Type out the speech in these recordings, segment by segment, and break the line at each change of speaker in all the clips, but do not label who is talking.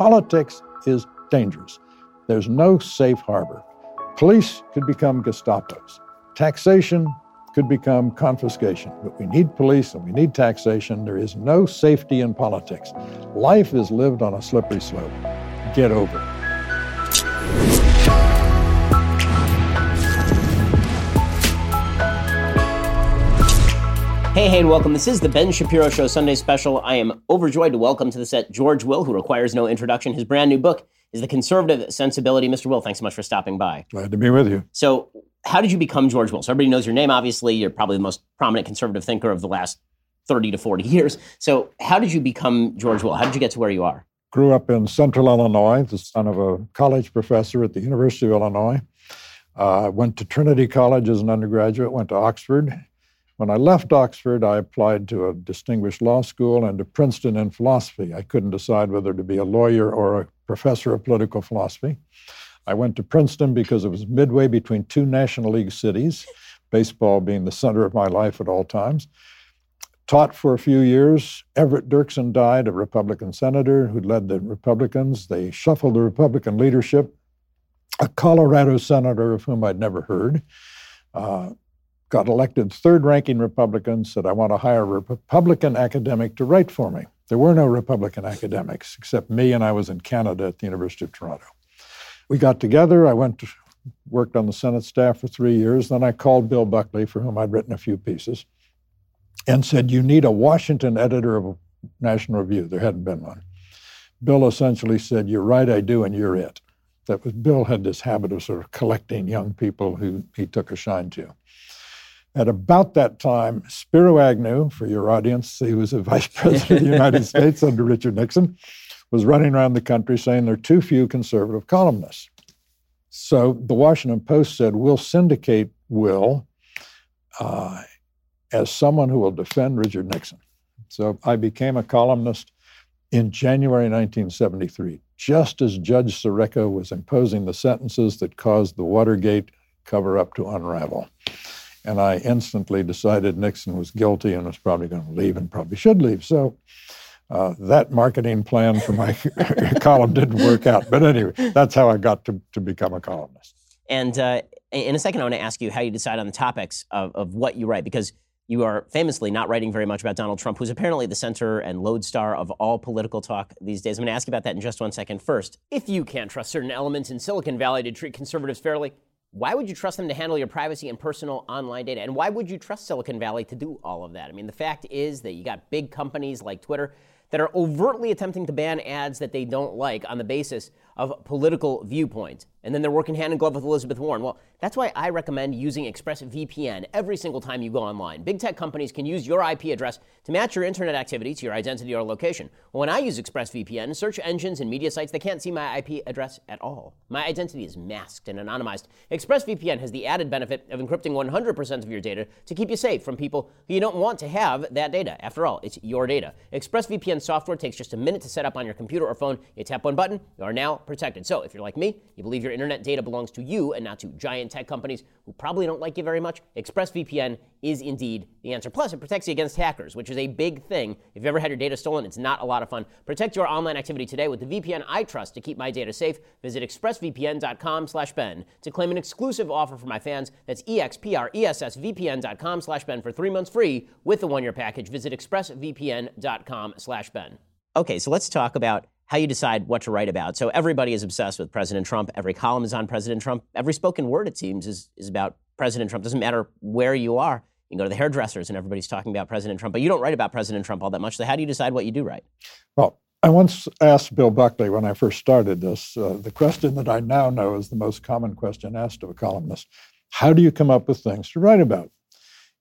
Politics is dangerous. There's no safe harbor. Police could become Gestapos. Taxation could become confiscation. But we need police and we need taxation. There is no safety in politics. Life is lived on a slippery slope. Get over it.
Hey, hey, and welcome. This is the Ben Shapiro Show Sunday special. I am overjoyed to welcome to the set George Will, who requires no introduction. His brand new book is The Conservative Sensibility. Mr. Will, thanks so much for stopping by.
Glad to be with you.
So, how did you become George Will? So, everybody knows your name, obviously. You're probably the most prominent conservative thinker of the last 30 to 40 years. So, how did you become George Will? How did you get to where you are?
Grew up in central Illinois, the son of a college professor at the University of Illinois. Uh, went to Trinity College as an undergraduate, went to Oxford, when I left Oxford, I applied to a distinguished law school and to Princeton in philosophy. I couldn't decide whether to be a lawyer or a professor of political philosophy. I went to Princeton because it was midway between two National League cities, baseball being the center of my life at all times. Taught for a few years. Everett Dirksen died, a Republican senator who led the Republicans. They shuffled the Republican leadership. A Colorado senator of whom I'd never heard. Uh, got elected third ranking Republican, said, I want to hire a Republican academic to write for me. There were no Republican academics except me, and I was in Canada at the University of Toronto. We got together. I went to worked on the Senate staff for three years. Then I called Bill Buckley, for whom I'd written a few pieces, and said, You need a Washington editor of National Review. There hadn't been one. Bill essentially said, You're right, I do, and you're it. That was Bill had this habit of sort of collecting young people who he took a shine to. At about that time, Spiro Agnew, for your audience, he was a vice president of the United States under Richard Nixon, was running around the country saying there are too few conservative columnists. So the Washington Post said, We'll syndicate Will uh, as someone who will defend Richard Nixon. So I became a columnist in January 1973, just as Judge Sirica was imposing the sentences that caused the Watergate cover up to unravel. And I instantly decided Nixon was guilty and was probably going to leave and probably should leave. So uh, that marketing plan for my column didn't work out. But anyway, that's how I got to, to become a columnist.
And uh, in a second, I want to ask you how you decide on the topics of, of what you write, because you are famously not writing very much about Donald Trump, who's apparently the center and lodestar of all political talk these days. I'm going to ask you about that in just one second. First, if you can't trust certain elements in Silicon Valley to treat conservatives fairly, why would you trust them to handle your privacy and personal online data? And why would you trust Silicon Valley to do all of that? I mean, the fact is that you got big companies like Twitter that are overtly attempting to ban ads that they don't like on the basis of political viewpoint. And then they're working hand in glove with Elizabeth Warren. Well, that's why I recommend using ExpressVPN every single time you go online. Big tech companies can use your IP address to match your internet activity to your identity or location. When I use ExpressVPN, search engines and media sites, they can't see my IP address at all. My identity is masked and anonymized. ExpressVPN has the added benefit of encrypting 100% of your data to keep you safe from people who you don't want to have that data. After all, it's your data. ExpressVPN software takes just a minute to set up on your computer or phone. You tap one button, you are now protected. So if you're like me, you believe your internet data belongs to you and not to giant tech companies who probably don't like you very much, ExpressVPN is indeed the answer. Plus, it protects you against hackers, which is a big thing. If you've ever had your data stolen, it's not a lot of fun. Protect your online activity today with the VPN I trust to keep my data safe. Visit expressvpn.com slash Ben to claim an exclusive offer for my fans. That's expressvpn.com slash Ben for three months free with the one-year package. Visit expressvpn.com slash Ben. Okay, so let's talk about how you decide what to write about. So everybody is obsessed with President Trump. Every column is on President Trump. Every spoken word, it seems, is, is about President Trump. Doesn't matter where you are. You can go to the hairdressers and everybody's talking about President Trump, but you don't write about President Trump all that much. So how do you decide what you do write?
Well, I once asked Bill Buckley when I first started this uh, the question that I now know is the most common question asked of a columnist How do you come up with things to write about?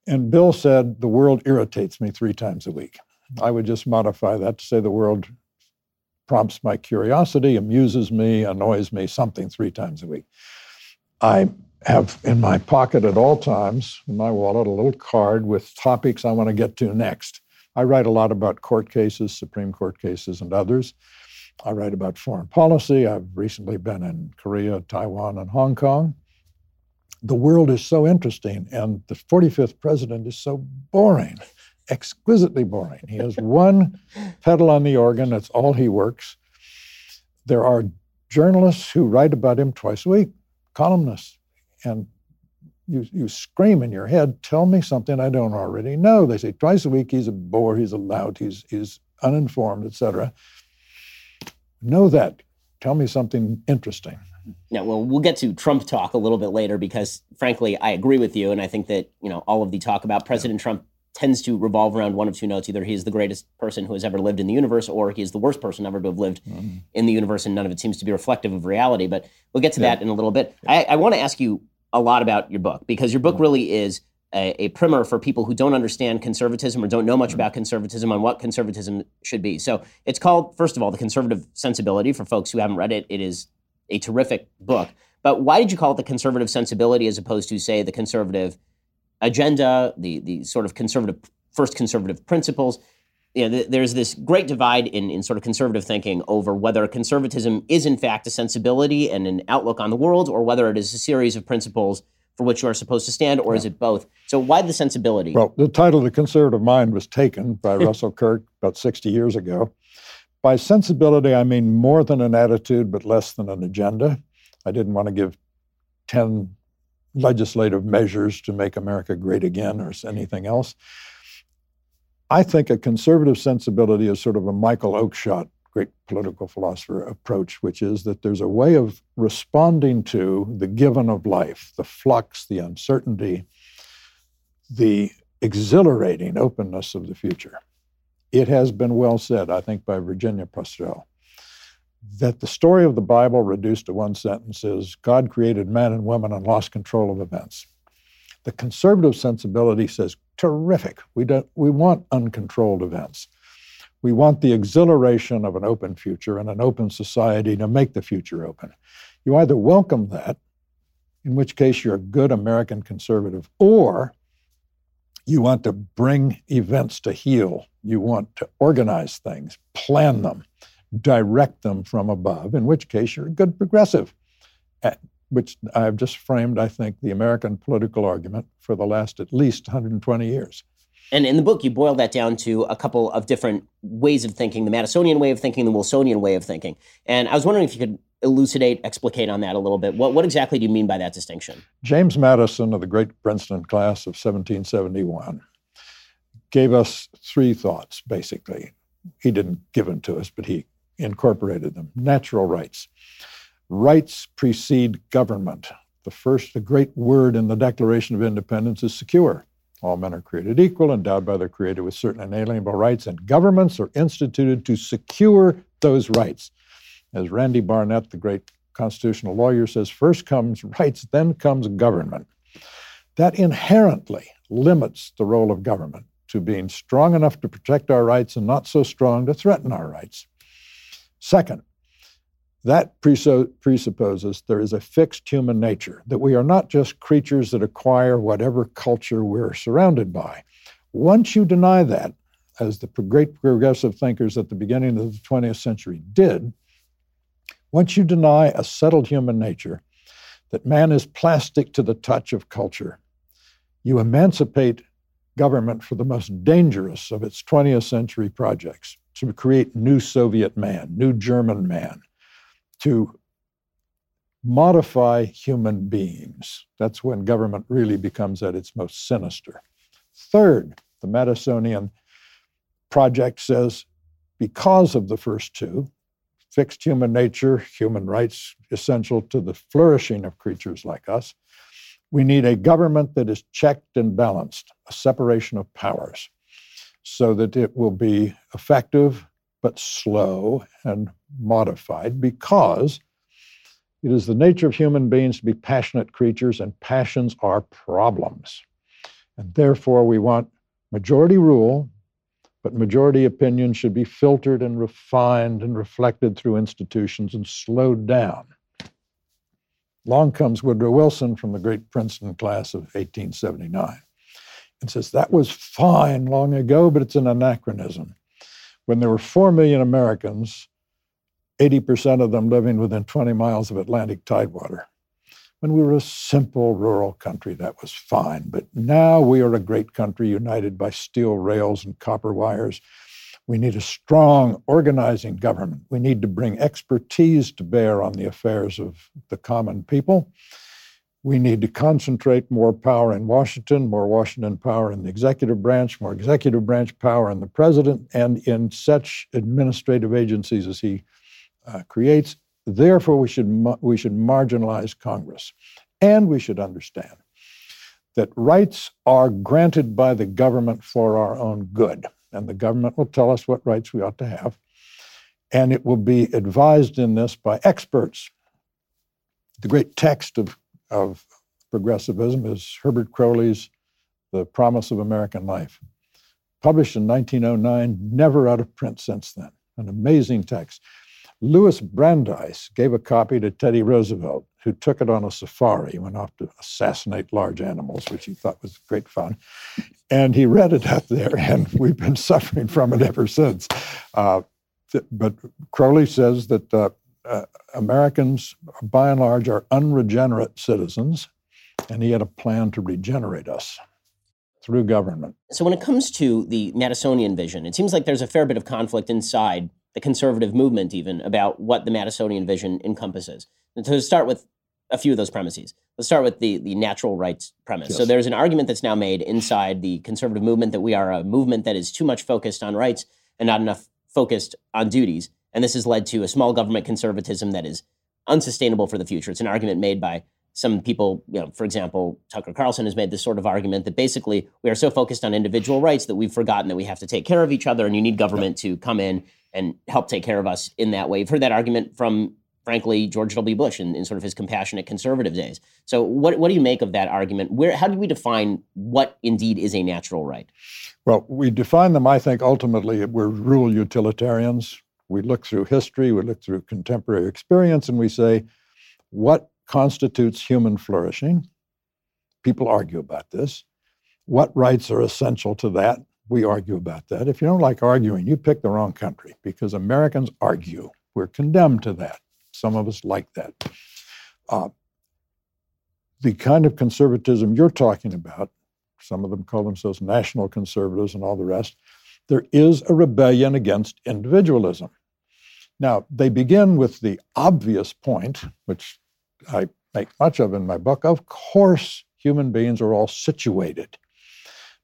And Bill said, The world irritates me three times a week. I would just modify that to say the world prompts my curiosity, amuses me, annoys me, something three times a week. I have in my pocket at all times, in my wallet, a little card with topics I want to get to next. I write a lot about court cases, Supreme Court cases, and others. I write about foreign policy. I've recently been in Korea, Taiwan, and Hong Kong. The world is so interesting, and the 45th president is so boring exquisitely boring. He has one pedal on the organ, that's all he works. there are journalists who write about him twice a week, columnists, and you, you scream in your head, tell me something I don't already know. They say twice a week he's a bore, he's a lout, he's, he's uninformed, etc. Know that. Tell me something interesting.
Yeah, well, we'll get to Trump talk a little bit later because, frankly, I agree with you, and I think that you know all of the talk about President yeah. Trump tends to revolve around one of two notes: either he is the greatest person who has ever lived in the universe, or he is the worst person ever to have lived mm-hmm. in the universe, and none of it seems to be reflective of reality. But we'll get to yeah. that in a little bit. Yeah. I, I want to ask you a lot about your book because your book mm-hmm. really is a, a, primer for people who don't understand conservatism or don't know much mm-hmm. about conservatism on what conservatism should be. So it's called, first of all, The Conservative Sensibility. For folks who haven't read it, it is a terrific book. But why did you call it the conservative sensibility as opposed to, say, the conservative agenda, the the sort of conservative first conservative principles? You know, th- there's this great divide in, in sort of conservative thinking over whether conservatism is in fact a sensibility and an outlook on the world, or whether it is a series of principles for which you are supposed to stand, or yeah. is it both? So why the sensibility?
Well, the title "The Conservative Mind" was taken by Russell Kirk about 60 years ago. By sensibility, I mean more than an attitude, but less than an agenda. I didn't want to give 10 legislative measures to make America great again or anything else. I think a conservative sensibility is sort of a Michael Oakeshott, great political philosopher, approach, which is that there's a way of responding to the given of life, the flux, the uncertainty, the exhilarating openness of the future. It has been well said, I think, by Virginia Postrel, that the story of the Bible reduced to one sentence is God created man and woman and lost control of events. The conservative sensibility says, terrific. We, don't, we want uncontrolled events. We want the exhilaration of an open future and an open society to make the future open. You either welcome that, in which case you're a good American conservative, or you want to bring events to heel. You want to organize things, plan them, direct them from above, in which case you're a good progressive, which I've just framed, I think, the American political argument for the last at least 120 years.
And in the book, you boil that down to a couple of different ways of thinking the Madisonian way of thinking, the Wilsonian way of thinking. And I was wondering if you could elucidate, explicate on that a little bit. What, what exactly do you mean by that distinction?
James Madison of the great Princeton class of 1771 gave us three thoughts, basically. He didn't give them to us, but he incorporated them. Natural rights. Rights precede government. The first, the great word in the Declaration of Independence is secure. All men are created equal, endowed by their Creator with certain inalienable rights, and governments are instituted to secure those rights. As Randy Barnett, the great constitutional lawyer, says, first comes rights, then comes government. That inherently limits the role of government to being strong enough to protect our rights and not so strong to threaten our rights. Second, that presupposes there is a fixed human nature, that we are not just creatures that acquire whatever culture we're surrounded by. Once you deny that, as the great progressive thinkers at the beginning of the 20th century did, once you deny a settled human nature, that man is plastic to the touch of culture, you emancipate government for the most dangerous of its 20th century projects to create new Soviet man, new German man, to modify human beings. That's when government really becomes at its most sinister. Third, the Madisonian project says because of the first two, fixed human nature, human rights essential to the flourishing of creatures like us. We need a government that is checked and balanced, a separation of powers, so that it will be effective but slow and modified because it is the nature of human beings to be passionate creatures, and passions are problems. And therefore, we want majority rule but majority opinion should be filtered and refined and reflected through institutions and slowed down. Long comes Woodrow Wilson from the great Princeton class of 1879 and says, That was fine long ago, but it's an anachronism. When there were 4 million Americans, 80% of them living within 20 miles of Atlantic tidewater, when we were a simple rural country, that was fine. But now we are a great country united by steel rails and copper wires. We need a strong organizing government. We need to bring expertise to bear on the affairs of the common people. We need to concentrate more power in Washington, more Washington power in the executive branch, more executive branch power in the president, and in such administrative agencies as he uh, creates. Therefore, we should, we should marginalize Congress. And we should understand that rights are granted by the government for our own good and the government will tell us what rights we ought to have. And it will be advised in this by experts. The great text of, of progressivism is Herbert Croly's The Promise of American Life, published in 1909, never out of print since then. An amazing text. Louis Brandeis gave a copy to Teddy Roosevelt, who took it on a safari. He went off to assassinate large animals, which he thought was great fun. And he read it out there, and we've been suffering from it ever since. Uh, but Croly says that uh, uh, Americans, by and large, are unregenerate citizens, and he had a plan to regenerate us through government.
So, when it comes to the Madisonian vision, it seems like there's a fair bit of conflict inside the conservative movement, even about what the Madisonian vision encompasses. And to start with a few of those premises, let's start with the, the natural rights premise. Yes. So there's an argument that's now made inside the conservative movement that we are a movement that is too much focused on rights and not enough focused on duties. And this has led to a small government conservatism that is unsustainable for the future. It's an argument made by some people, you know, for example, Tucker Carlson has made this sort of argument that basically we are so focused on individual rights that we've forgotten that we have to take care of each other and you need government to come in and help take care of us in that way. You've heard that argument from, frankly, George W. Bush in, in sort of his compassionate conservative days. So, what, what do you make of that argument? Where, how do we define what indeed is a natural right?
Well, we define them, I think, ultimately, we're rule utilitarians. We look through history, we look through contemporary experience, and we say, what constitutes human flourishing? People argue about this. What rights are essential to that? we argue about that. If you don't like arguing, you pick the wrong country because Americans argue. We're condemned to that. Some of us like that. Uh, the kind of conservatism you're talking about, some of them call themselves national conservatives and all the rest, there is a rebellion against individualism. Now, they begin with the obvious point, which I make much of in my book. Of course, human beings are all situated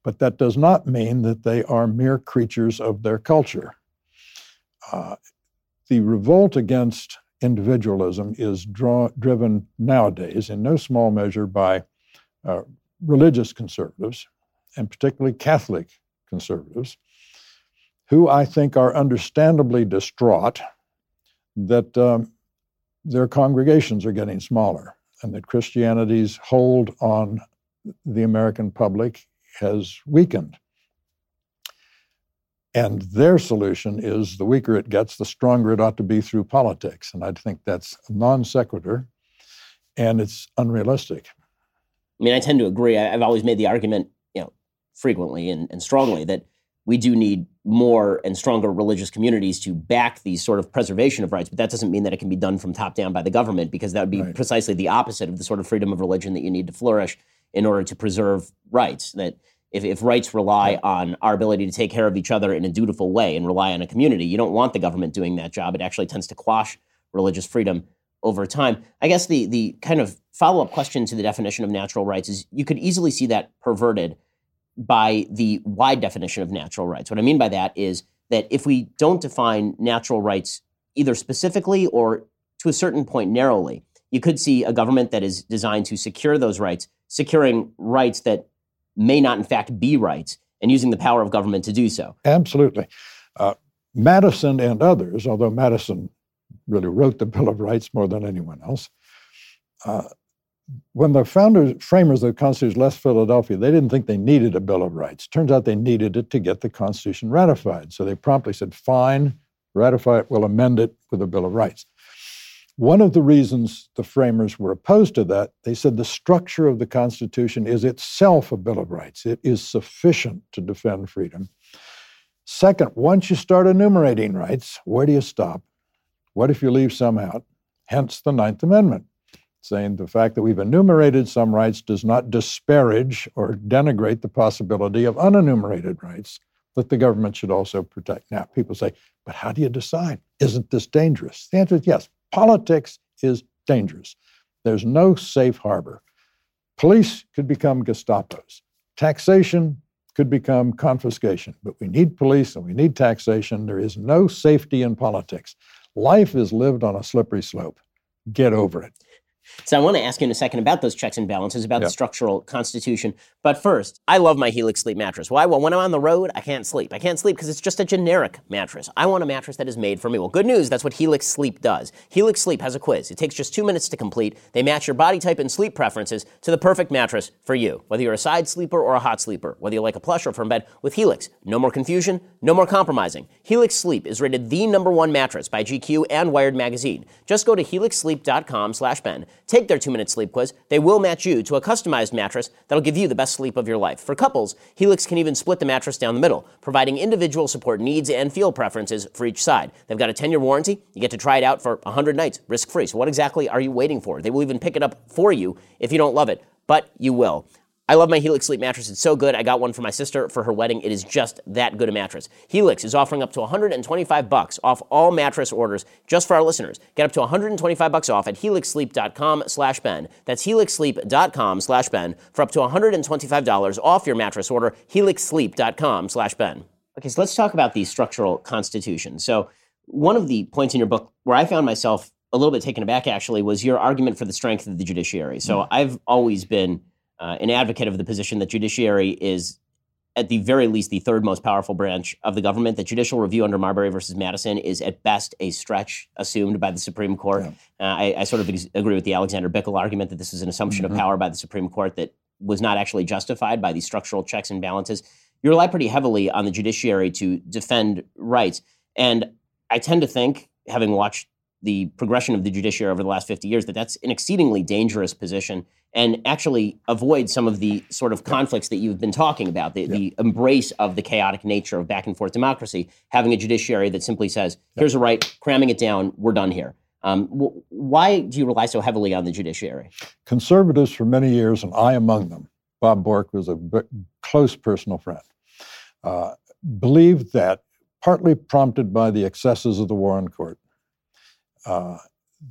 but that does not mean that they are mere creatures of their culture. Uh, the revolt against individualism is draw, driven nowadays in no small measure by uh, religious conservatives, and particularly Catholic conservatives, who I think are understandably distraught that um, their congregations are getting smaller and that Christianity's hold on the American public has weakened. And their solution is the weaker it gets, the stronger it ought to be through politics. And I think that's non sequitur and it's unrealistic.
I mean, I tend to agree. I've always made the argument, you know, frequently and, and strongly that we do need more and stronger religious communities to back these sort of preservation of rights. But that doesn't mean that it can be done from top down by the government, because that would be right. precisely the opposite of the sort of freedom of religion that you need to flourish in order to preserve rights. That if, if rights rely on our ability to take care of each other in a dutiful way and rely on a community, you don't want the government doing that job. It actually tends to quash religious freedom over time. I guess the the kind of follow up question to the definition of natural rights is you could easily see that perverted by the wide definition of natural rights. What I mean by that is that if we don't define natural rights either specifically or to a certain point narrowly, you could see a government that is designed to secure those rights securing rights that may not, in fact, be rights and using the power of government to do so.
Absolutely. Uh, Madison and others, although Madison really wrote the Bill of Rights more than anyone else, uh, when the founders, framers of the Constitution left Philadelphia, they didn't think they needed a Bill of Rights. Turns out they needed it to get the Constitution ratified. So they promptly said, fine, ratify it, we'll amend it with a Bill of Rights. One of the reasons the framers were opposed to that, they said the structure of the Constitution is itself a Bill of Rights. It is sufficient to defend freedom. Second, once you start enumerating rights, where do you stop? What if you leave some out? Hence the Ninth Amendment, saying the fact that we've enumerated some rights does not disparage or denigrate the possibility of unenumerated rights. that the government should also protect. Now, people say, but how do you decide? Isn't this dangerous? The answer is yes. Politics is dangerous. There's no safe harbor. Police could become Gestapos. Taxation could become confiscation. But we need police and we need taxation. There is no safety in politics. Life is lived on a slippery slope. Get over it.
So I want to ask you in a second about those checks and balances, about the structural constitution. But first, I love my Helix sleep mattress. Why? Well, when I'm on the road, I can't sleep. I can't sleep because it's just a generic mattress. I want a mattress that is made for me. Well, good news, that's what Helix Sleep does. Helix Sleep has a quiz. It takes just two minutes to complete. They match your body type and sleep preferences to the perfect mattress for you. Whether you're a side sleeper or a hot sleeper, whether you like a plush or firm bed, with Helix, no more confusion, no more compromising. Helix Sleep is rated the number one mattress by GQ and Wired Magazine. Just go to helixsleep.com slash Ben Take their two minute sleep quiz. They will match you to a customized mattress that'll give you the best sleep of your life. For couples, Helix can even split the mattress down the middle, providing individual support needs and feel preferences for each side. They've got a 10 year warranty. You get to try it out for 100 nights, risk free. So, what exactly are you waiting for? They will even pick it up for you if you don't love it, but you will. I love my Helix sleep mattress. It's so good. I got one for my sister for her wedding. It is just that good a mattress. Helix is offering up to 125 bucks off all mattress orders just for our listeners. Get up to 125 bucks off at helixsleep.com/ben. That's helixsleep.com/ben for up to 125 dollars off your mattress order. helixsleep.com/ben. Okay, so let's talk about the structural constitution. So, one of the points in your book where I found myself a little bit taken aback actually was your argument for the strength of the judiciary. So, mm. I've always been uh, an advocate of the position that judiciary is at the very least the third most powerful branch of the government. That judicial review under Marbury versus Madison is at best a stretch assumed by the Supreme Court. Yeah. Uh, I, I, sort of ex- agree with the Alexander Bickel argument that this is an assumption mm-hmm. of power by the Supreme Court that was not actually justified by these structural checks and balances. You rely pretty heavily on the judiciary to defend rights. And I tend to think, having watched the progression of the judiciary over the last 50 years, that that's an exceedingly dangerous position and actually avoid some of the sort of conflicts that you've been talking about, the, the embrace of the chaotic nature of back and forth democracy, having a judiciary that simply says, here's a right, cramming it down, we're done here. Um, w- why do you rely so heavily on the judiciary?
Conservatives for many years, and I among them, Bob Bork was a b- close personal friend, uh, believed that, partly prompted by the excesses of the Warren Court, uh,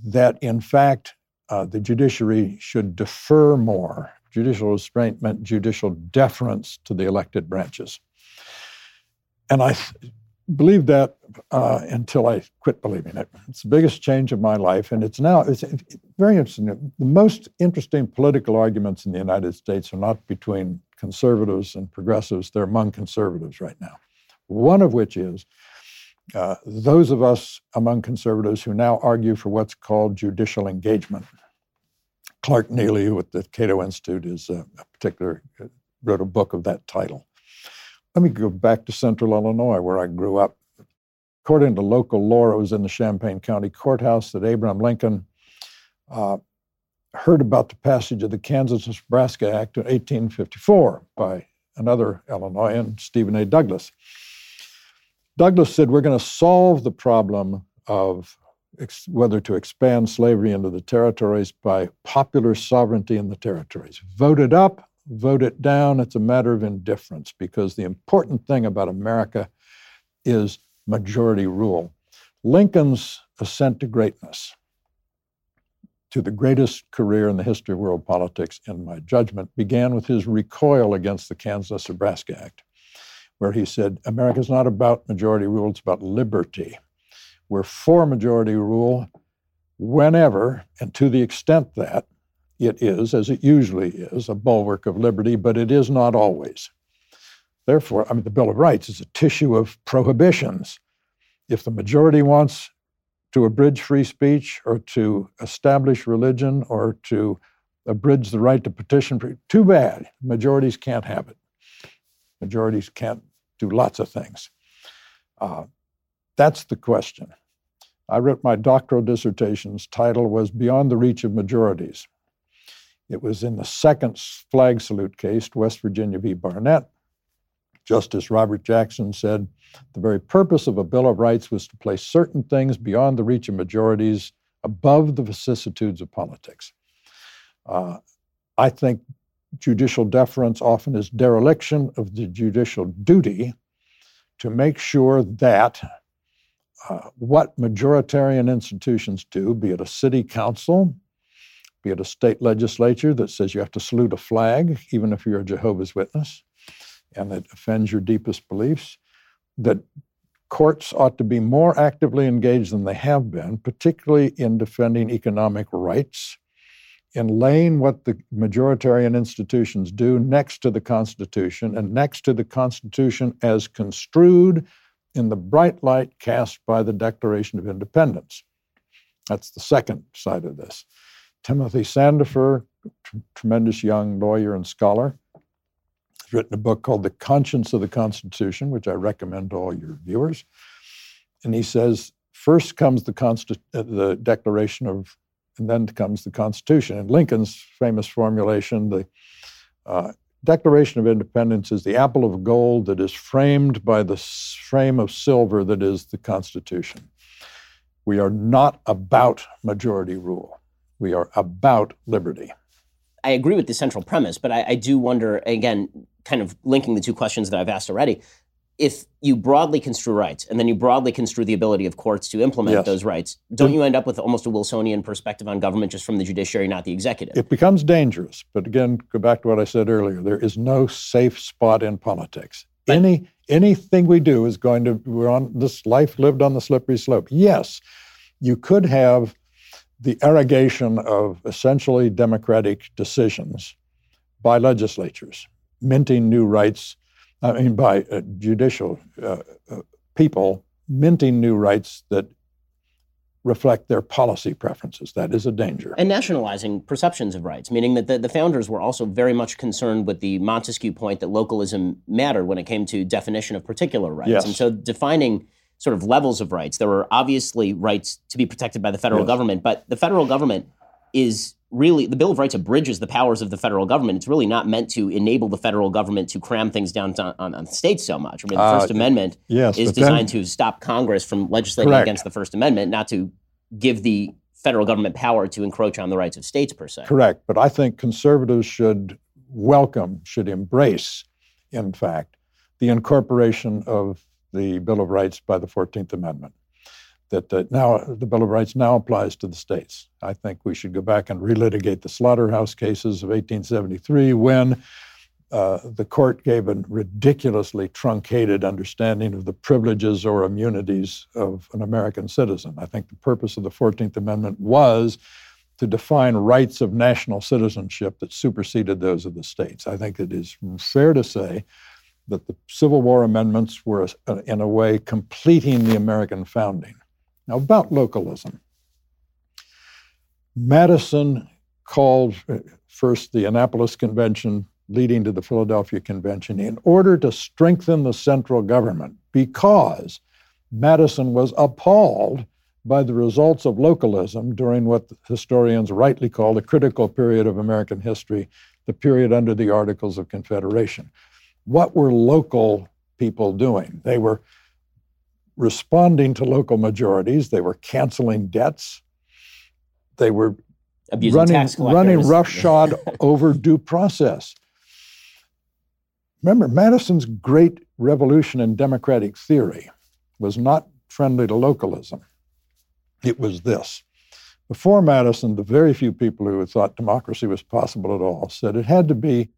that in fact uh, the judiciary should defer more. Judicial restraint meant judicial deference to the elected branches. And I th- believed that uh, until I quit believing it. It's the biggest change of my life, and it's now it's very interesting. The most interesting political arguments in the United States are not between conservatives and progressives; they're among conservatives right now. One of which is uh, those of us among conservatives who now argue for what's called judicial engagement. Clark Neily, with the Cato Institute, is a, a particular uh, wrote a book of that title. Let me go back to Central Illinois, where I grew up. According to local lore, it was in the Champaign County Courthouse that Abraham Lincoln uh, heard about the passage of the Kansas-Nebraska Act in 1854 by another Illinoisan, Stephen A. Douglas. Douglas said, We're going to solve the problem of ex- whether to expand slavery into the territories by popular sovereignty in the territories. Vote it up, vote it down. It's a matter of indifference because the important thing about America is majority rule. Lincoln's ascent to greatness, to the greatest career in the history of world politics, in my judgment, began with his recoil against the Kansas Nebraska Act where he said, America's not about majority rule, it's about liberty. We're for majority rule whenever and to the extent that it is, as it usually is, a bulwark of liberty, but it is not always. Therefore, I mean, the Bill of Rights is a tissue of prohibitions. If the majority wants to abridge free speech or to establish religion or to abridge the right to petition, too bad. Majorities can't have it. Majorities can't do lots of things. Uh, that's the question. I wrote my doctoral dissertation's title was Beyond the Reach of Majorities. It was in the second flag salute case, West Virginia v. Barnette. Justice Robert Jackson said the very purpose of a Bill of Rights was to place certain things beyond the reach of majorities above the vicissitudes of politics. Uh, I think judicial deference often is dereliction of the judicial duty to make sure that uh, what majoritarian institutions do, be it a city council, be it a state legislature that says you have to salute a flag, even if you're a Jehovah's Witness, and it offends your deepest beliefs, that courts ought to be more actively engaged than they have been, particularly in defending economic rights, in laying what the majoritarian institutions do next to the Constitution and next to the Constitution as construed in the bright light cast by the Declaration of Independence. That's the second side of this. Timothy Sandefur, t- tremendous young lawyer and scholar, has written a book called The Conscience of the Constitution, which I recommend to all your viewers. And he says, first comes the, uh, the Declaration of, and then comes the Constitution. And Lincoln's famous formulation, the uh, Declaration of Independence is the apple of gold that is framed by the frame of silver that is the Constitution. We are not about majority rule. We are about liberty.
I agree with the central premise, but I, I do wonder, again, kind of linking the two questions that I've asked already, if you broadly construe rights and then you broadly construe the ability of courts to implement
Yes.
those rights, don't you end up with almost a Wilsonian perspective on government just from the judiciary, not the executive?
It becomes dangerous. But again, go back to what I said earlier. There is no safe spot in politics.
But-
Any anything we do is going to we're on this life lived on the slippery slope. Yes, you could have the arrogation of essentially democratic decisions by legislatures, minting new rights. I mean, by uh, judicial uh, uh, people minting new rights that reflect their policy preferences. That is a danger.
and nationalizing perceptions of rights, meaning that the, the founders were also very much concerned with the Montesquieu point that localism mattered when it came to definition of particular rights.
Yes.
And so defining sort of levels of rights, there were obviously rights to be protected by the federal
Yes.
government, but the federal government is really the Bill of Rights abridges the powers of the federal government. It's really not meant to enable the federal government to cram things down to, on, on states so much. I mean, the
Uh,
First Amendment
Yes,
is
but then-
designed to stop Congress from legislating
Correct.
against the First Amendment, not to give the federal government power to encroach on the rights of states per se.
Correct. But I think conservatives should welcome, should embrace, in fact, the incorporation of the Bill of Rights by the 14th Amendment. That uh, now the Bill of Rights now applies to the states. I think we should go back and relitigate the slaughterhouse cases of 1873 when uh, the court gave a ridiculously truncated understanding of the privileges or immunities of an American citizen. I think the purpose of the 14th Amendment was to define rights of national citizenship that superseded those of the states. I think it is fair to say that the Civil War amendments were, uh, in a way, completing the American founding. Now, about localism. Madison called uh, first the Annapolis Convention, leading to the Philadelphia Convention, in order to strengthen the central government because Madison was appalled by the results of localism during what historians rightly call the critical period of American history, the period under the Articles of Confederation. What were local people doing? They were responding to local majorities, they were canceling debts, they were
Abusing
running, running roughshod over due process. Remember, Madison's great revolution in democratic theory was not friendly to localism. It was this. Before Madison, the very few people who had thought democracy was possible at all said it had to be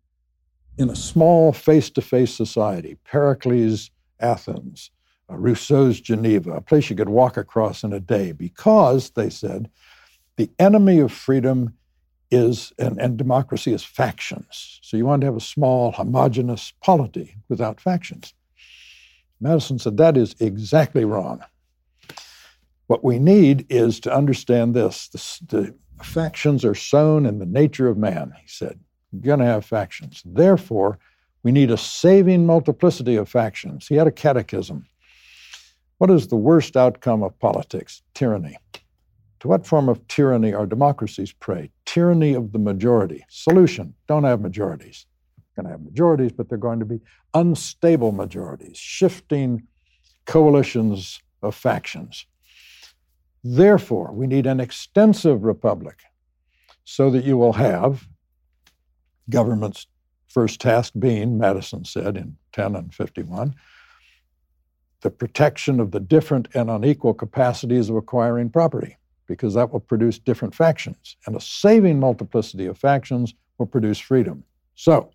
in a small face to face society, Pericles' Athens, Uh, Rousseau's Geneva, a place you could walk across in a day, because, they said, the enemy of freedom is, and, and democracy is factions. So you want to have a small, homogenous polity without factions. Madison said that is exactly wrong. What we need is to understand this. The, the factions are sown in the nature of man, he said. You're going to have factions. Therefore, we need a saving multiplicity of factions. He had a catechism. What is the worst outcome of politics? Tyranny. To what form of tyranny are democracies prey? Tyranny of the majority. Solution don't have majorities. Going to have majorities, but they're going to be unstable majorities, shifting coalitions of factions. Therefore, we need an extensive republic so that you will have government's first task being, Madison said in 10 and 51, the protection of the different and unequal capacities of acquiring property, because that will produce different factions. And a saving multiplicity of factions will produce freedom. So,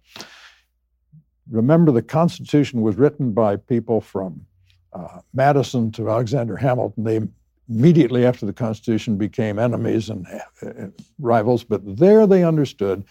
remember the Constitution was written by people from uh, Madison to Alexander Hamilton. They immediately after the Constitution became enemies and uh, rivals, but there they understood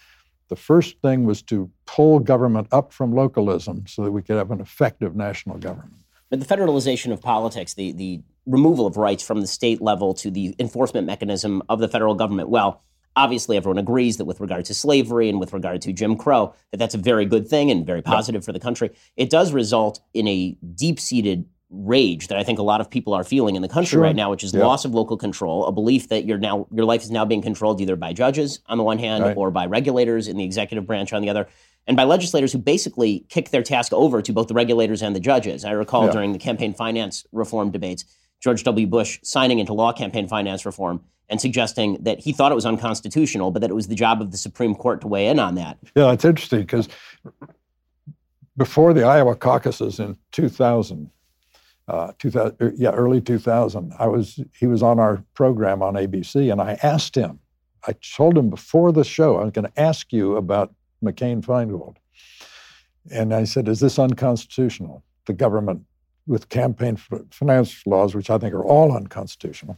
the first thing was to pull government up from localism so that we could have an effective national government.
But the federalization of politics, the, the removal of rights from the state level to the enforcement mechanism of the federal government, well, obviously everyone agrees that with regard to slavery and with regard to Jim Crow, that that's a very good thing and very positive for the country. It does result in a deep-seated rage that I think a lot of people are feeling in the country sure. right now, which is loss of local control, a belief that you're now your life is now being controlled either by judges on the one hand right. or by regulators in the executive branch on the other. And by legislators who basically kick their task over to both the regulators and the judges. I recall yeah. during the campaign finance reform debates, George W. Bush signing into law campaign finance reform and suggesting that he thought it was unconstitutional, but that it was the job of the Supreme Court to weigh in on that.
Yeah, it's interesting because before the Iowa caucuses in 2000, uh, 2000, er, yeah, early 2000. I was he was on our program on ABC, and I asked him. I told him before the show I was going to ask you about McCain Feingold, and I said, "Is this unconstitutional? The government with campaign finance laws, which I think are all unconstitutional."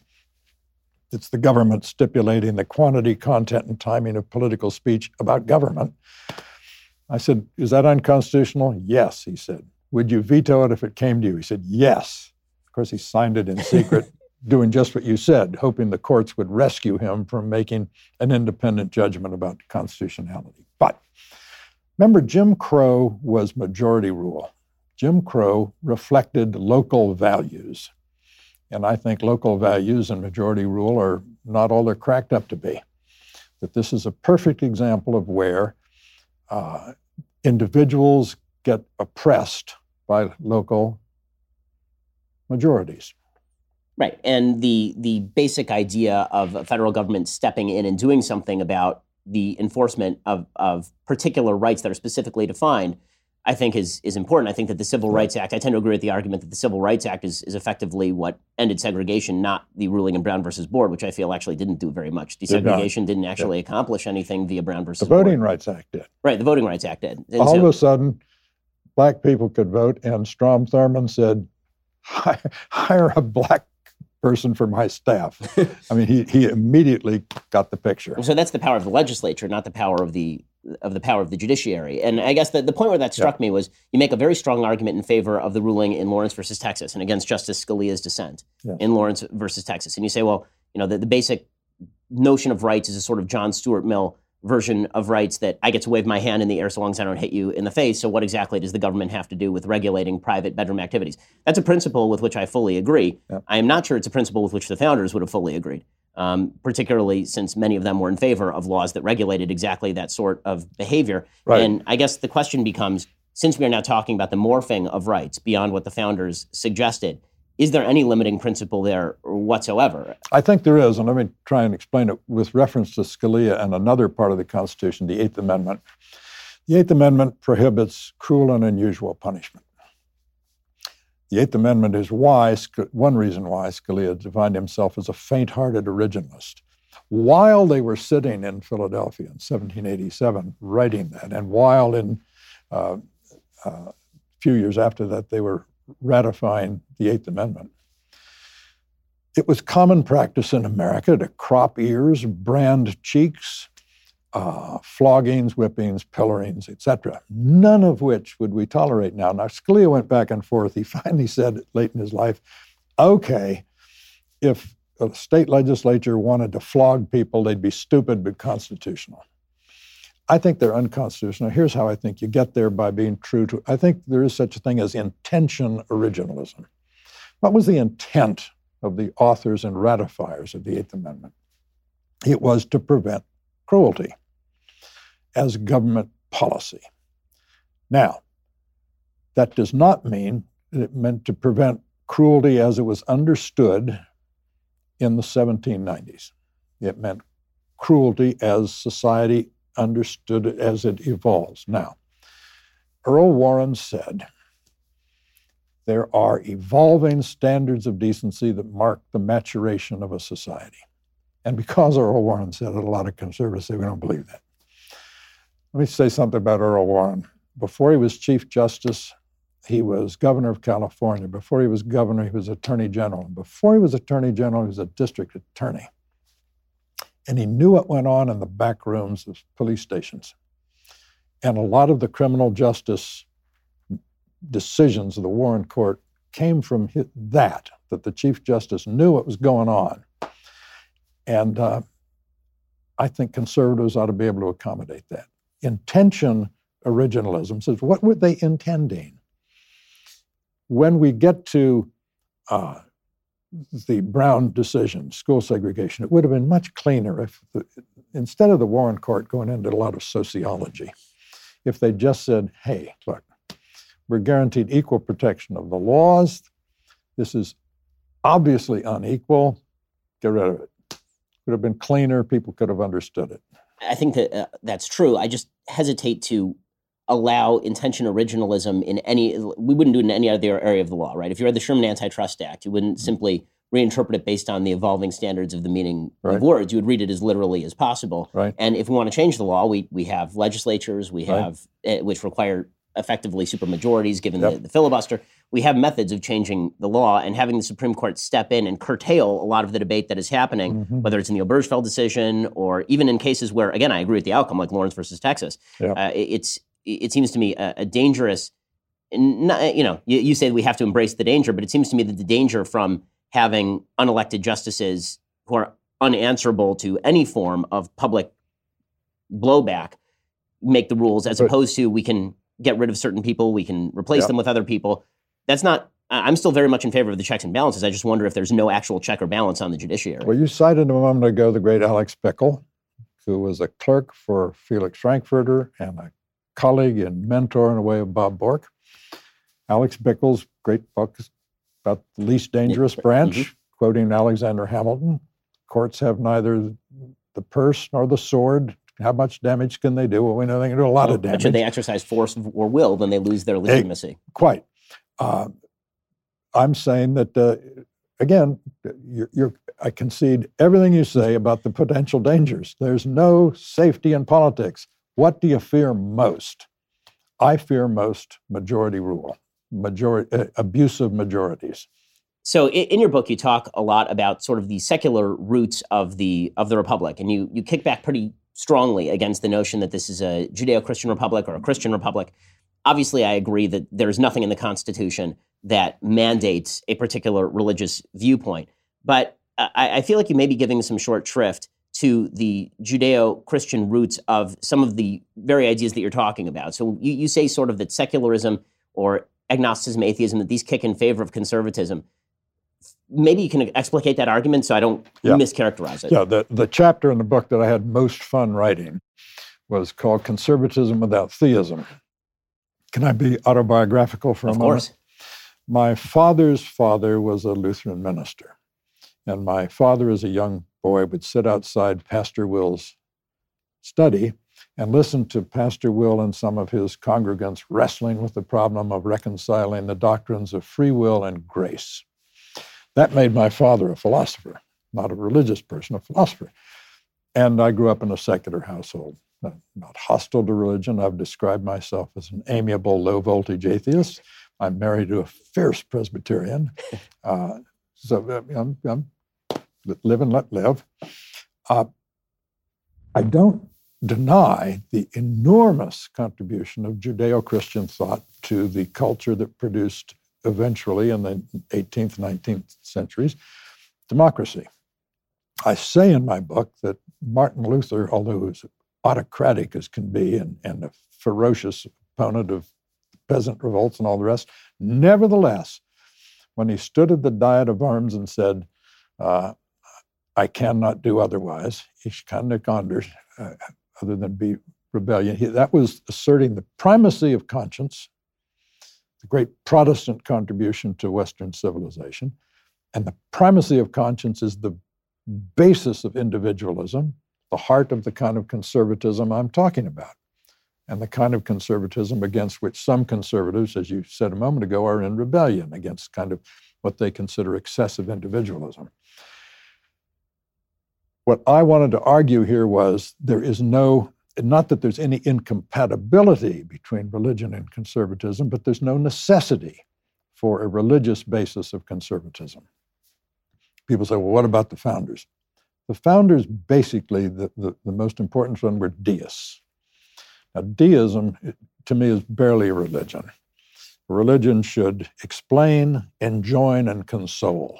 It's the government stipulating the quantity, content, and timing of political speech about government. I said, Is that unconstitutional? Yes, he said. Would you veto it if it came to you? He said, Yes. Of course, he signed it in secret, doing just what you said, hoping the courts would rescue him from making an independent judgment about constitutionality. But remember, Jim Crow was majority rule. Jim Crow reflected local values. And I think local values and majority rule are not all they're cracked up to be. That this is a perfect example of where uh, individuals get oppressed by local majorities.
Right, and the the basic idea of a federal government stepping in and doing something about the enforcement of of particular rights that are specifically defined, I think is is important. I think that the Civil Rights Act. I tend to agree with the argument that the Civil Rights Act is is effectively what ended segregation, not the ruling in Brown versus Board, which I feel actually didn't do very much. Desegregation Did not actually yeah. accomplish anything via Brown versus.
The Voting
Board.
Rights Act did.
Right, the Voting Rights Act did.
And All so, of a sudden black people could vote, and Strom Thurmond said, hire a black person for my staff. I mean, he, he immediately got the picture.
So that's the power of the legislature, not the power of the of the power of the judiciary. And I guess the, the point where that struck yeah. me was you make a very strong argument in favor of the ruling in Lawrence versus Texas and against Justice Scalia's dissent yeah. in Lawrence versus Texas. And you say, well, you know, the, the basic notion of rights is a sort of John Stuart Mill version of rights that I get to wave my hand in the air so long as I don't hit you in the face. So, what exactly does the government have to do with regulating private bedroom activities? That's a principle with which I fully agree. Yep. I am not sure it's a principle with which the founders would have fully agreed, um, particularly since many of them were in favor of laws that regulated exactly that sort of behavior. Right. And I guess the question becomes since we are now talking about the morphing of rights beyond what the founders suggested, is there any limiting principle there whatsoever?
I think there is, and let me try and explain it with reference to Scalia and another part of the Constitution, the Eighth Amendment. The Eighth Amendment prohibits cruel and unusual punishment. The Eighth Amendment is why, one reason why Scalia defined himself as a faint hearted originalist. While they were sitting in Philadelphia in 1787 writing that, and while in uh, uh, a few years after that they were ratifying the Eighth Amendment. It was common practice in America to crop ears, brand cheeks, uh, floggings, whippings, pillorings, etc. None of which would we tolerate now. Now, Scalia went back and forth. He finally said late in his life, okay, if a state legislature wanted to flog people, they'd be stupid but constitutional. I think they're unconstitutional. Here's how I think you get there by being true to. I think there is such a thing as intention originalism. What was the intent of the authors and ratifiers of the Eighth Amendment? It was to prevent cruelty as government policy. Now, that does not mean that it meant to prevent cruelty as it was understood in the 1790s. It meant cruelty as society understood it as it evolves. Now, Earl Warren said, there are evolving standards of decency that mark the maturation of a society. And because Earl Warren said it, a lot of conservatives say we don't believe that. Let me say something about Earl Warren. Before he was Chief Justice, he was governor of California. Before he was governor, he was attorney general. Before he was attorney general, he was a district attorney. And he knew what went on in the back rooms of police stations. And a lot of the criminal justice decisions of the Warren Court came from that, that the Chief Justice knew what was going on. And uh, I think conservatives ought to be able to accommodate that. Intention originalism says, what were they intending? When we get to uh, the Brown decision, school segregation, it would have been much cleaner if, the, instead of the Warren Court going into a lot of sociology, if they just said, hey, look, we're guaranteed equal protection of the laws. This is obviously unequal. Get rid of it. Would have been cleaner. People could have understood it.
I think that uh, that's true. I just hesitate to allow intention originalism in any. We wouldn't do it in any other area of the law, right? If you read the Sherman Antitrust Act, you wouldn't mm-hmm. simply reinterpret it based on the evolving standards of the meaning right. of words. You would read it as literally as possible.
Right.
And if we want to change the law, we we have legislatures, we have right. uh, which require effectively supermajorities given yep. the, the, filibuster. We have methods of changing the law and having the Supreme Court step in and curtail a lot of the debate that is happening, mm-hmm. whether it's in the Obergefell decision or even in cases where, again, I agree with the outcome, like Lawrence versus Texas.
Yep.
Uh, it's it seems to me a, a dangerous. Not, you know, you, you say we have to embrace the danger, but it seems to me that the danger from having unelected justices who are unanswerable to any form of public blowback make the rules, as opposed to we can get rid of certain people, we can replace yeah. them with other people. That's not. I'm still very much in favor of the checks and balances. I just wonder if there's no actual check or balance on the judiciary.
Well, you cited a moment ago the great Alex Bickel, who was a clerk for Felix Frankfurter and a colleague and mentor in a way of Bob Bork. Alex Bickel's great book about the least dangerous branch, mm-hmm. quoting Alexander Hamilton. Courts have neither the purse nor the sword how much damage can they do? Well, we know they can do a lot well, of damage.
Should they exercise force or will, then they lose their legitimacy. Hey,
quite. Uh, I'm saying that, uh, again, you're, you're, I concede everything you say about the potential dangers. There's no safety in politics. What do you fear most? I fear most majority rule, majority, uh, abusive majorities.
So in your book, you talk a lot about sort of the secular roots of the of the republic, and you you kick back pretty strongly against the notion that this is a Judeo Christian republic or a Christian republic. Obviously, I agree that there's nothing in the Constitution that mandates a particular religious viewpoint. But I, I feel like you may be giving some short shrift to the Judeo Christian roots of some of the very ideas that you're talking about. So you, you say sort of that secularism or agnosticism, atheism, that these kick in favor of conservatism maybe you can explicate that argument so I don't yeah. mischaracterize it.
Yeah, the, the chapter in the book that I had most fun writing was called Conservatism Without Theism. Can I be autobiographical for
of
a
moment? Of course.
My father's father was a Lutheran minister. And my father, as a young boy, would sit outside Pastor Will's study and listen to Pastor Will and some of his congregants wrestling with the problem of reconciling the doctrines of free will and grace. That made my father a philosopher, not a religious person, a philosopher. And I grew up in a secular household, not, not hostile to religion. I've described myself as an amiable, low voltage atheist. I'm married to a fierce Presbyterian. Uh, so uh, I'm, I'm, live and let live. Uh, I don't deny the enormous contribution of Judeo Christian thought to the culture that produced eventually in the 18th, 19th centuries, democracy. I say in my book that Martin Luther, although he was autocratic as can be and, and a ferocious opponent of peasant revolts and all the rest, nevertheless, when he stood at the Diet of Worms and said, uh, I cannot do otherwise, ich kann nicht anders, uh, other than be rebellion, he, that was asserting the primacy of conscience the great Protestant contribution to Western civilization. And the primacy of conscience is the basis of individualism, the heart of the kind of conservatism I'm talking about. And the kind of conservatism against which some conservatives, as you said a moment ago, are in rebellion against kind of what they consider excessive individualism. What I wanted to argue here was there is no, not that there's any incompatibility between religion and conservatism, but there's no necessity for a religious basis of conservatism. People say, well, what about the founders? The founders, basically, the, the, the most important one were deists. Now, deism, to me, is barely a religion. Religion should explain, enjoin, and console.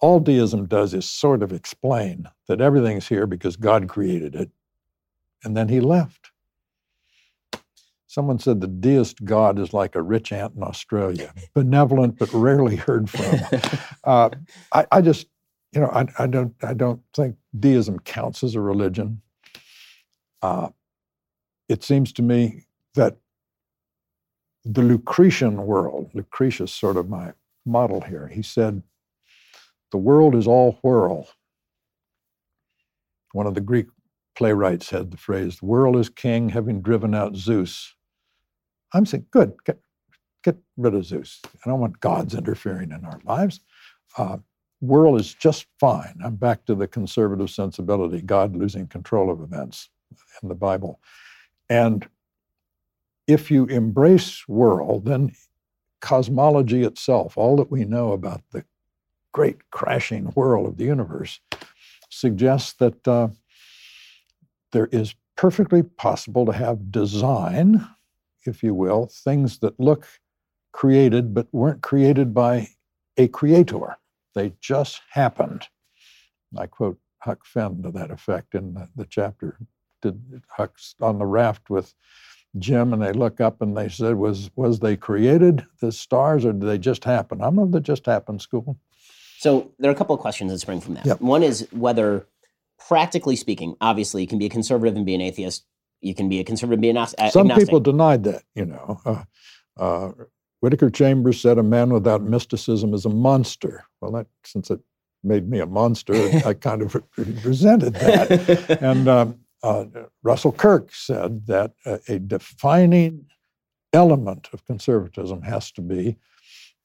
All deism does is sort of explain that everything's here because God created it, and then he left. Someone said the deist God is like a rich aunt in Australia, benevolent but rarely heard from. Uh, I, I, just, you know, I, I, don't, I don't think deism counts as a religion. Uh, it seems to me that the Lucretian world, Lucretius sort of my model here, he said, the world is all whirl. One of the Greek playwrights had the phrase, the world is king, having driven out Zeus. I'm saying, good, get, get rid of Zeus. I don't want gods interfering in our lives. Uh, world is just fine. I'm back to the conservative sensibility, God losing control of events in the Bible. And if you embrace world, then cosmology itself, all that we know about the great crashing whirl of the universe, suggests that uh, there is perfectly possible to have design, if you will, things that look created but weren't created by a creator. They just happened. I quote Huck Finn to that effect in the, the chapter. Huck's on the raft with Jim and they look up and they said, Was was they created the stars or did they just happen? I'm of the just happen school.
So there are a couple of questions that spring from that. Yep. One is whether, practically speaking, obviously you can be a conservative and be an atheist. You can be a conservative and be an agnostic.
Some people denied that, you know. Uh, uh, Whittaker Chambers said a man without mysticism is a monster. Well, that since it made me a monster, I kind of resented that. and um, uh, Russell Kirk said that a, a, defining element of conservatism has to be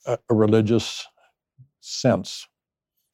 a, a religious sense.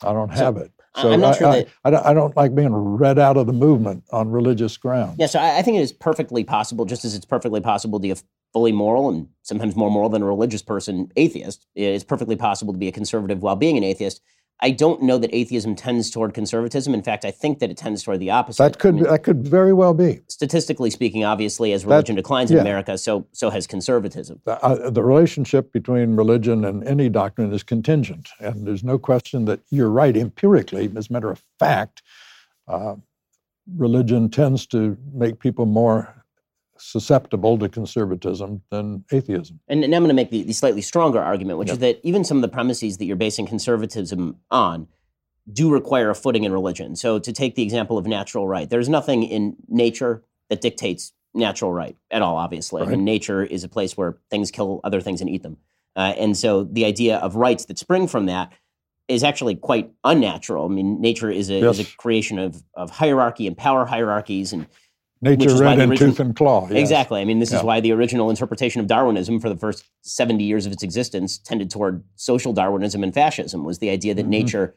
I don't have so, it. So I'm not I, sure that, I, I, don't like being read out of the movement on religious grounds.
Yeah, so I, I think it is perfectly possible, just as it's perfectly possible to be a fully moral and sometimes more moral than a religious person atheist. It's perfectly possible to be a conservative while being an atheist. I don't know that atheism tends toward conservatism. In fact, I think that it tends toward the opposite.
That could I mean, that could very well be.
Statistically speaking, obviously, as religion that, declines in America, so so has conservatism.
The, uh, the, relationship between religion and any doctrine is contingent, and there's no question that you're right empirically. As a matter of fact, uh, religion tends to make people more susceptible to conservatism than atheism.
And, and I'm going to make the, the, slightly stronger argument, which yep. is that even some of the premises that you're basing conservatism on do require a footing in religion. So to take the example of natural right, there's nothing in nature that dictates natural right at all, obviously. Right. I mean, nature is a place where things kill other things and eat them. Uh, and so the idea of rights that spring from that is actually quite unnatural. I mean, nature is a, yes. is a creation of, of hierarchy and power hierarchies and
Nature red in tooth and claw. Yes.
Exactly. I mean, this yeah. is why the original interpretation of Darwinism for the first 70 years of its existence tended toward social Darwinism and fascism was the idea that mm-hmm. nature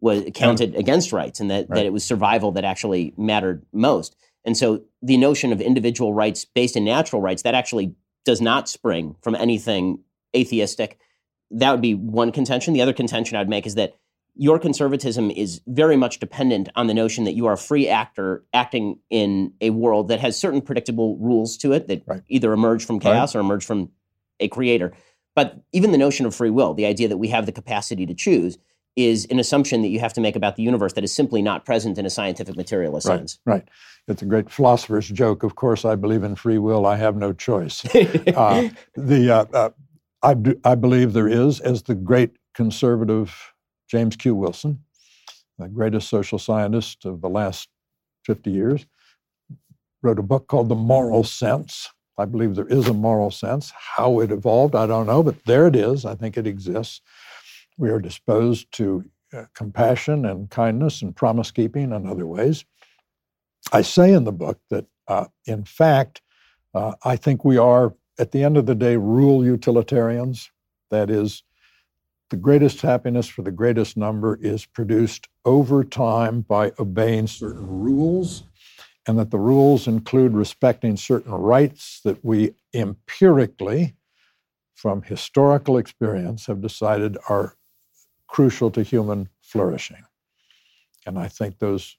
was counted yeah. against rights and that, right. that it was survival that actually mattered most. And so the notion of individual rights based in natural rights, that actually does not spring from anything atheistic. That would be one contention. The other contention I'd make is that your conservatism is very much dependent on the notion that you are a free actor acting in a world that has certain predictable rules to it that right. either emerge from chaos right. or emerge from a creator. But even the notion of free will, the idea that we have the capacity to choose, is an assumption that you have to make about the universe that is simply not present in a scientific materialist
right,
sense.
Right. It's a great philosopher's joke. Of course, I believe in free will. I have no choice. uh, the uh, uh, I, do, I believe there is, as the great conservative James Q. Wilson, the greatest social scientist of the last 50 years, wrote a book called The Moral Sense. I believe there is a moral sense. How it evolved, I don't know, but there it is. I think it exists. We are disposed to uh, compassion and kindness and promise keeping and other ways. I say in the book that, uh, in fact, Uh, I think we are, at the end of the day, rule utilitarians. That is, the greatest happiness for the greatest number is produced over time by obeying certain rules, and that the rules include respecting certain rights that we empirically, from historical experience, have decided are crucial to human flourishing. And I think those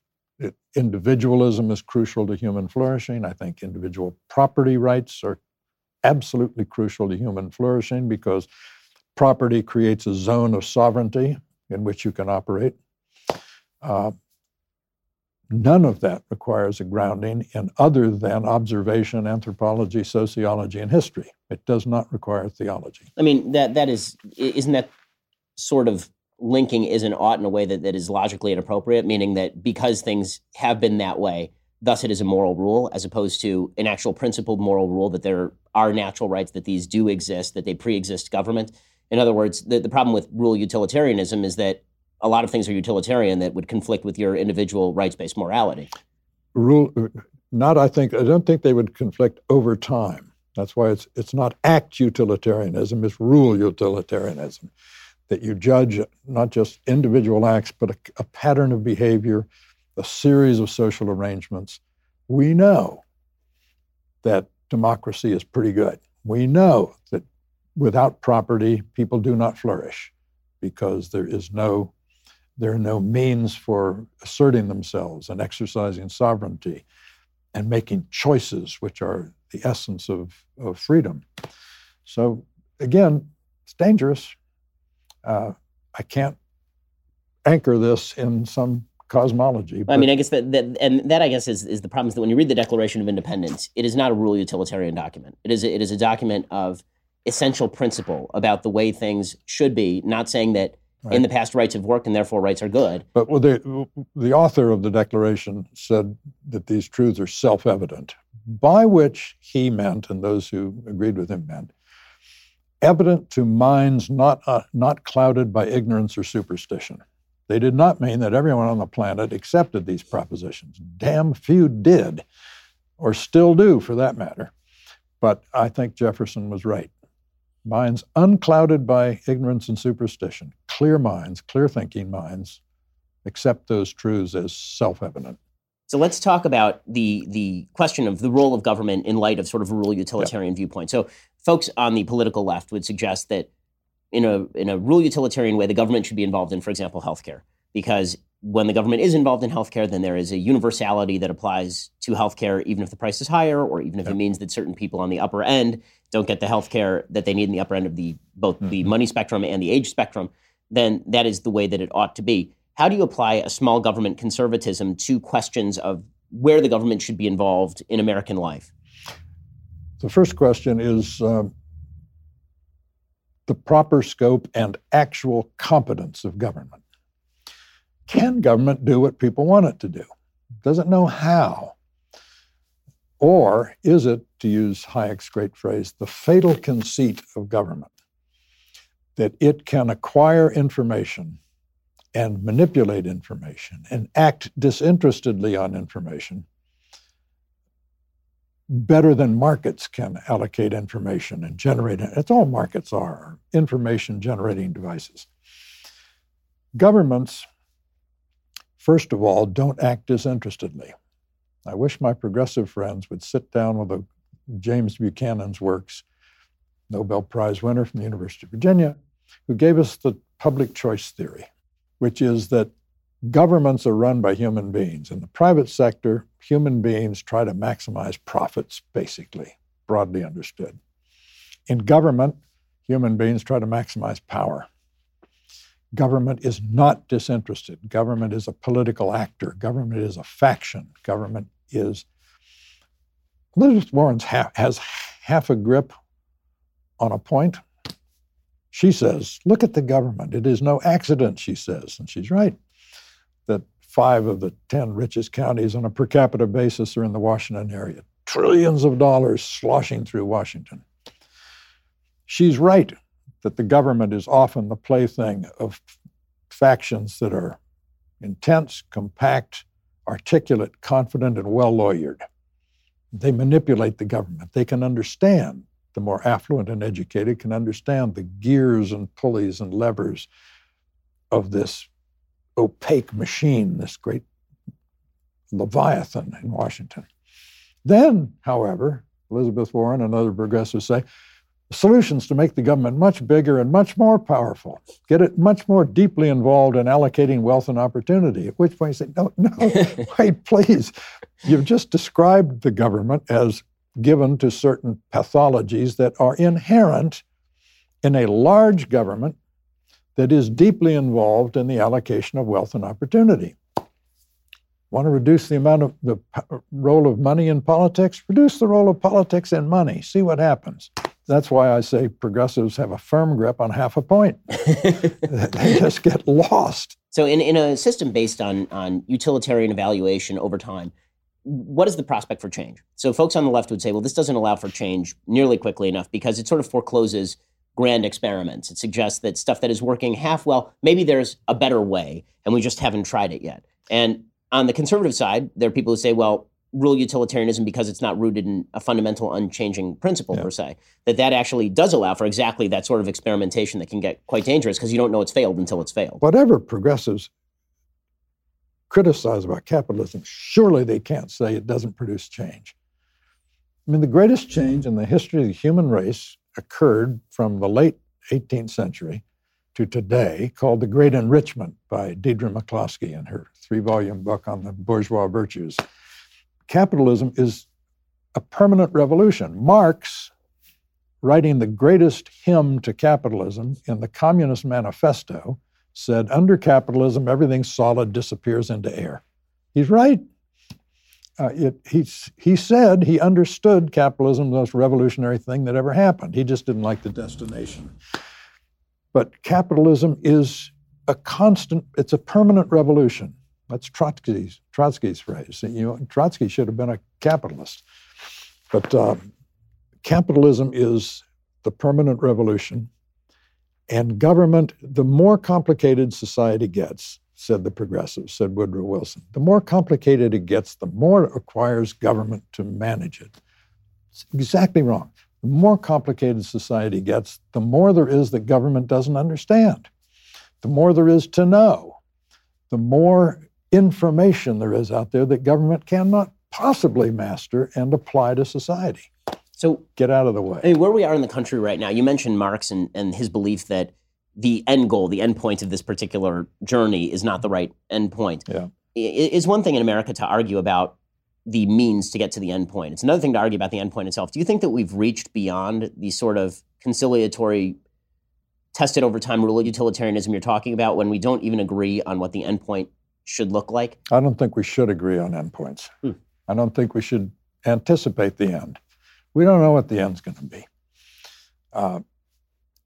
individualism is crucial to human flourishing. I think individual property rights are absolutely crucial to human flourishing because property creates a zone of sovereignty in which you can operate. Uh, none of that requires a grounding in other than observation, anthropology, sociology, and history. It does not require theology.
I mean, that that is isn't that sort of linking is an ought in a way that, that is logically inappropriate, meaning that because things have been that way, thus it is a moral rule, as opposed to an actual principled moral rule that there are natural rights, that these do exist, that they pre exist government. In other words, the, the problem with rule utilitarianism is that a lot of things are utilitarian that would conflict with your individual rights based morality.
Rule, uh, not, I think, I don't think they would conflict over time. That's why it's, it's not act utilitarianism, it's rule utilitarianism that you judge not just individual acts, but a, a pattern of behavior, a series of social arrangements. We know that democracy is pretty good. We know that without property, people do not flourish because there is no there are no means for asserting themselves and exercising sovereignty and making choices, which are the essence of, of freedom. So again, it's dangerous uh, I can't anchor this in some cosmology.
I mean, I guess that, that and that I guess is, is the problem is that when you read the Declaration of Independence, it is not a rule utilitarian document. It is a, it is a document of essential principle about the way things should be. Not saying that right. in the past rights have worked and therefore rights are good.
But well, the the author of the Declaration said that these truths are self evident, by which he meant, and those who agreed with him meant, evident to minds not, uh, not clouded by ignorance or superstition. They did not mean that everyone on the planet accepted these propositions. Damn few did, or still do for that matter. But I think Jefferson was right. Minds unclouded by ignorance and superstition, clear minds, clear thinking minds, accept those truths as self evident.
So let's talk about the the question of the role of government in light of sort of a rule utilitarian viewpoint. So folks on the political left would suggest that in a in a rule utilitarian way, the government should be involved in, for example, healthcare, because when the government is involved in healthcare, then there is a universality that applies to healthcare, even if the price is higher, or even if it means that certain people on the upper end don't get the healthcare that they need in the upper end of the both mm-hmm. the money spectrum and the age spectrum. Then that is the way that it ought to be. How do you apply a small government conservatism to questions of where the government should be involved in American life?
The first question is uh, the proper scope and actual competence of government. Can government do what people want it to do? Does it know how? Or is it, to use Hayek's great phrase, the fatal conceit of government that it can acquire information and manipulate information and act disinterestedly on information better than markets can allocate information and generate it. It's all markets are information generating devices. Governments, first of all, don't act disinterestedly. I wish my progressive friends would sit down with a, James Buchanan's works, Nobel Prize winner from the University of Virginia, who gave us the public choice theory which is that governments are run by human beings. In the private sector, human beings try to maximize profits, basically, broadly understood. In government, human beings try to maximize power. Government is not disinterested. Government is a political actor. Government is a faction. Government is. Elizabeth Warren has half a grip on a point she says, Look at the government. It is no accident, she says. And she's right that five of the 10 richest counties on a per capita basis are in the Washington area. Trillions of dollars sloshing through Washington. She's right that the government is often the plaything of factions that are intense, compact, articulate, confident, and well lawyered. They manipulate the government. They can understand, the more affluent and educated can understand the gears and pulleys and levers of this opaque machine, this great Leviathan in Washington. Then, however, Elizabeth Warren and other progressives say, solutions to make the government much bigger and much more powerful, get it much more deeply involved in allocating wealth and opportunity. At which point you say, no, no, wait, please. You've just described the government as given to certain pathologies that are inherent in a large government that is deeply involved in the allocation of wealth and opportunity. Want to reduce the amount of the role of money in politics? Reduce the role of politics in money. See what happens. That's why I say progressives have a firm grip on half a point. they just get lost.
So, in, in a system based on, on utilitarian evaluation over time, what is the prospect for change? So, folks on the left would say, well, this doesn't allow for change nearly quickly enough because it sort of forecloses grand experiments. It suggests that stuff that is working half well, maybe there's a better way, and we just haven't tried it yet. And on the conservative side, there are people who say, well, rule utilitarianism because it's not rooted in a fundamental unchanging principle yeah. per se that that actually does allow for exactly that sort of experimentation that can get quite dangerous because you don't know it's failed until it's failed.
Whatever progressives criticize about capitalism surely they can't say it doesn't produce change. I mean the greatest change in the history of the human race occurred from the late 18th century to today called the great enrichment by Deirdre McCloskey in her three-volume book on the bourgeois virtues capitalism is a permanent revolution. Marx, writing the greatest hymn to capitalism in the Communist Manifesto, said, Under capitalism, everything solid disappears into air. He's right. Uh, it, he's, he said he understood capitalism, the most revolutionary thing that ever happened. He just didn't like the destination. But capitalism is a constant, it's a permanent revolution. That's Trotsky's, Trotsky's phrase. You know, Trotsky should have been a capitalist. But um, capitalism is the permanent revolution. And government, the more complicated society gets, said the progressives, said Woodrow Wilson, the more complicated it gets, the more it requires government to manage it. It's exactly wrong. The more complicated society gets, the more there is that government doesn't understand. The more there is to know, the more information there is out there that government cannot possibly master and apply to society. So get out of the way.
I mean, where we are in the country right now, you mentioned Marx and, and his belief that the end goal, the end point of this particular journey is not the right end point.
Yeah.
It is one thing in America to argue about the means to get to the end point. It's another thing to argue about the end point itself. Do you think that we've reached beyond the sort of conciliatory, tested over time rule of utilitarianism you're talking about when we don't even agree on what the end point should look like?
I don't think we should agree on endpoints. Hmm. I don't think we should anticipate the end. We don't know what the end's going to be. Uh,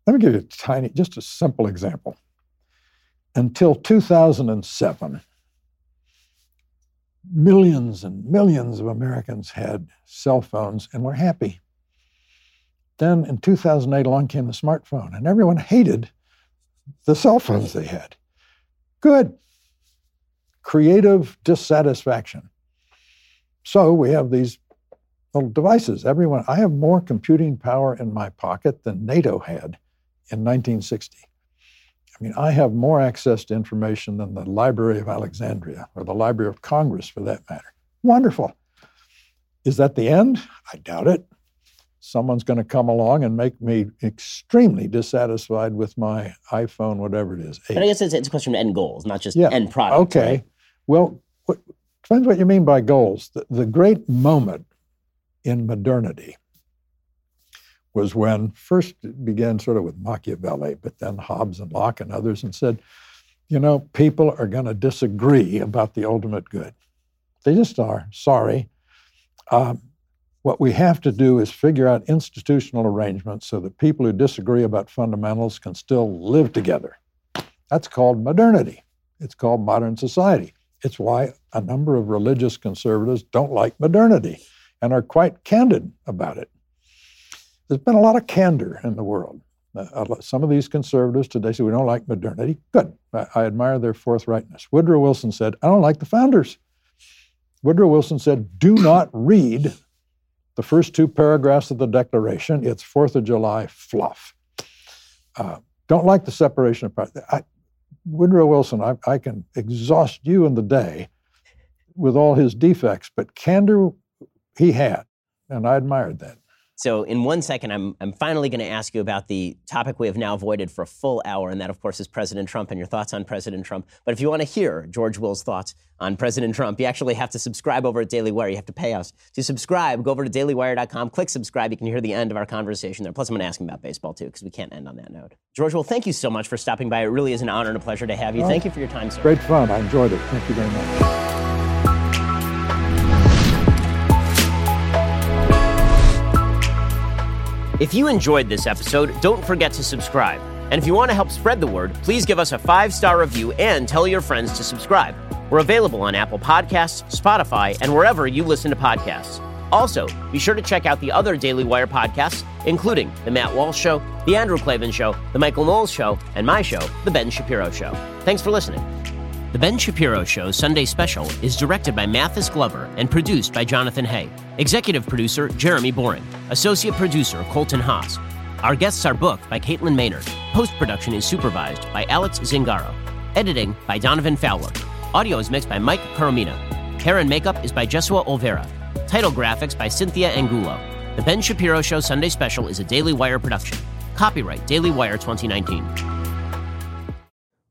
let me give you a tiny, just a simple example. Until 2007, millions and millions of Americans had cell phones and were happy. Then in 2008, along came the smartphone, and everyone hated the cell phones they had. Good creative dissatisfaction. So we have these little devices. Everyone, I have more computing power in my pocket than NATO had in 1960. I mean, I have more access to information than the Library of Alexandria or the Library of Congress for that matter. Wonderful. Is that the end? I doubt it. Someone's going to come along and make me extremely dissatisfied with my iPhone, whatever it is.
But I guess it's, it's a question of end goals, not just yeah. end product.
Okay.
Right?
Well, what, depends what you mean by goals. The, the great moment in modernity was when first it began sort of with Machiavelli, but then Hobbes and Locke and others, and said, you know, people are going to disagree about the ultimate good. They just are. Sorry. Um, what we have to do is figure out institutional arrangements so that people who disagree about fundamentals can still live together. That's called modernity. It's called modern society. It's why a number of religious conservatives don't like modernity and are quite candid about it. There's been a lot of candor in the world. Uh, some of these conservatives today say we don't like modernity. Good. I, I admire their forthrightness. Woodrow Wilson said, I don't like the founders. Woodrow Wilson said, do not read the first two paragraphs of the Declaration. It's Fourth of July fluff. Uh, don't like the separation of powers. Woodrow Wilson, I, I can exhaust you in the day with all his defects, but candor he had, and I admired that.
So, in one second, I'm, I'm finally going to ask you about the topic we have now avoided for a full hour, and that, of course, is President Trump and your thoughts on President Trump. But if you want to hear George Will's thoughts on President Trump, you actually have to subscribe over at Daily Wire. You have to pay us. To subscribe, go over to dailywire.com, click subscribe. You can hear the end of our conversation there. Plus, I'm going to ask him about baseball, too, because we can't end on that note. George Will, thank you so much for stopping by. It really is an honor and a pleasure to have you. Oh. thank you for your time, sir.
Great fun. I enjoyed it. Thank you very much.
If you enjoyed this episode, don't forget to subscribe. And if you want to help spread the word, please give us a five star review and tell your friends to subscribe. We're available on Apple Podcasts, Spotify, and wherever you listen to podcasts. Also, be sure to check out the other Daily Wire podcasts, including The Matt Walsh Show, The Andrew Klavan Show, The Michael Knowles Show, and my show, The Ben Shapiro Show. Thanks for listening. The Ben Shapiro Show Sunday Special is directed by Mathis Glover and produced by Jonathan Hay. Executive producer Jeremy Boring. Associate producer Colton Haas. Our guests are booked by Caitlin Maynard. Post production is supervised by Alex Zingaro. Editing by Donovan Fowler. Audio is mixed by Mike Coromina. Hair and makeup is by Jesua Olvera. Title graphics by Cynthia Angulo. The Ben Shapiro Show Sunday Special is a Daily Wire production. Copyright Daily Wire 2019.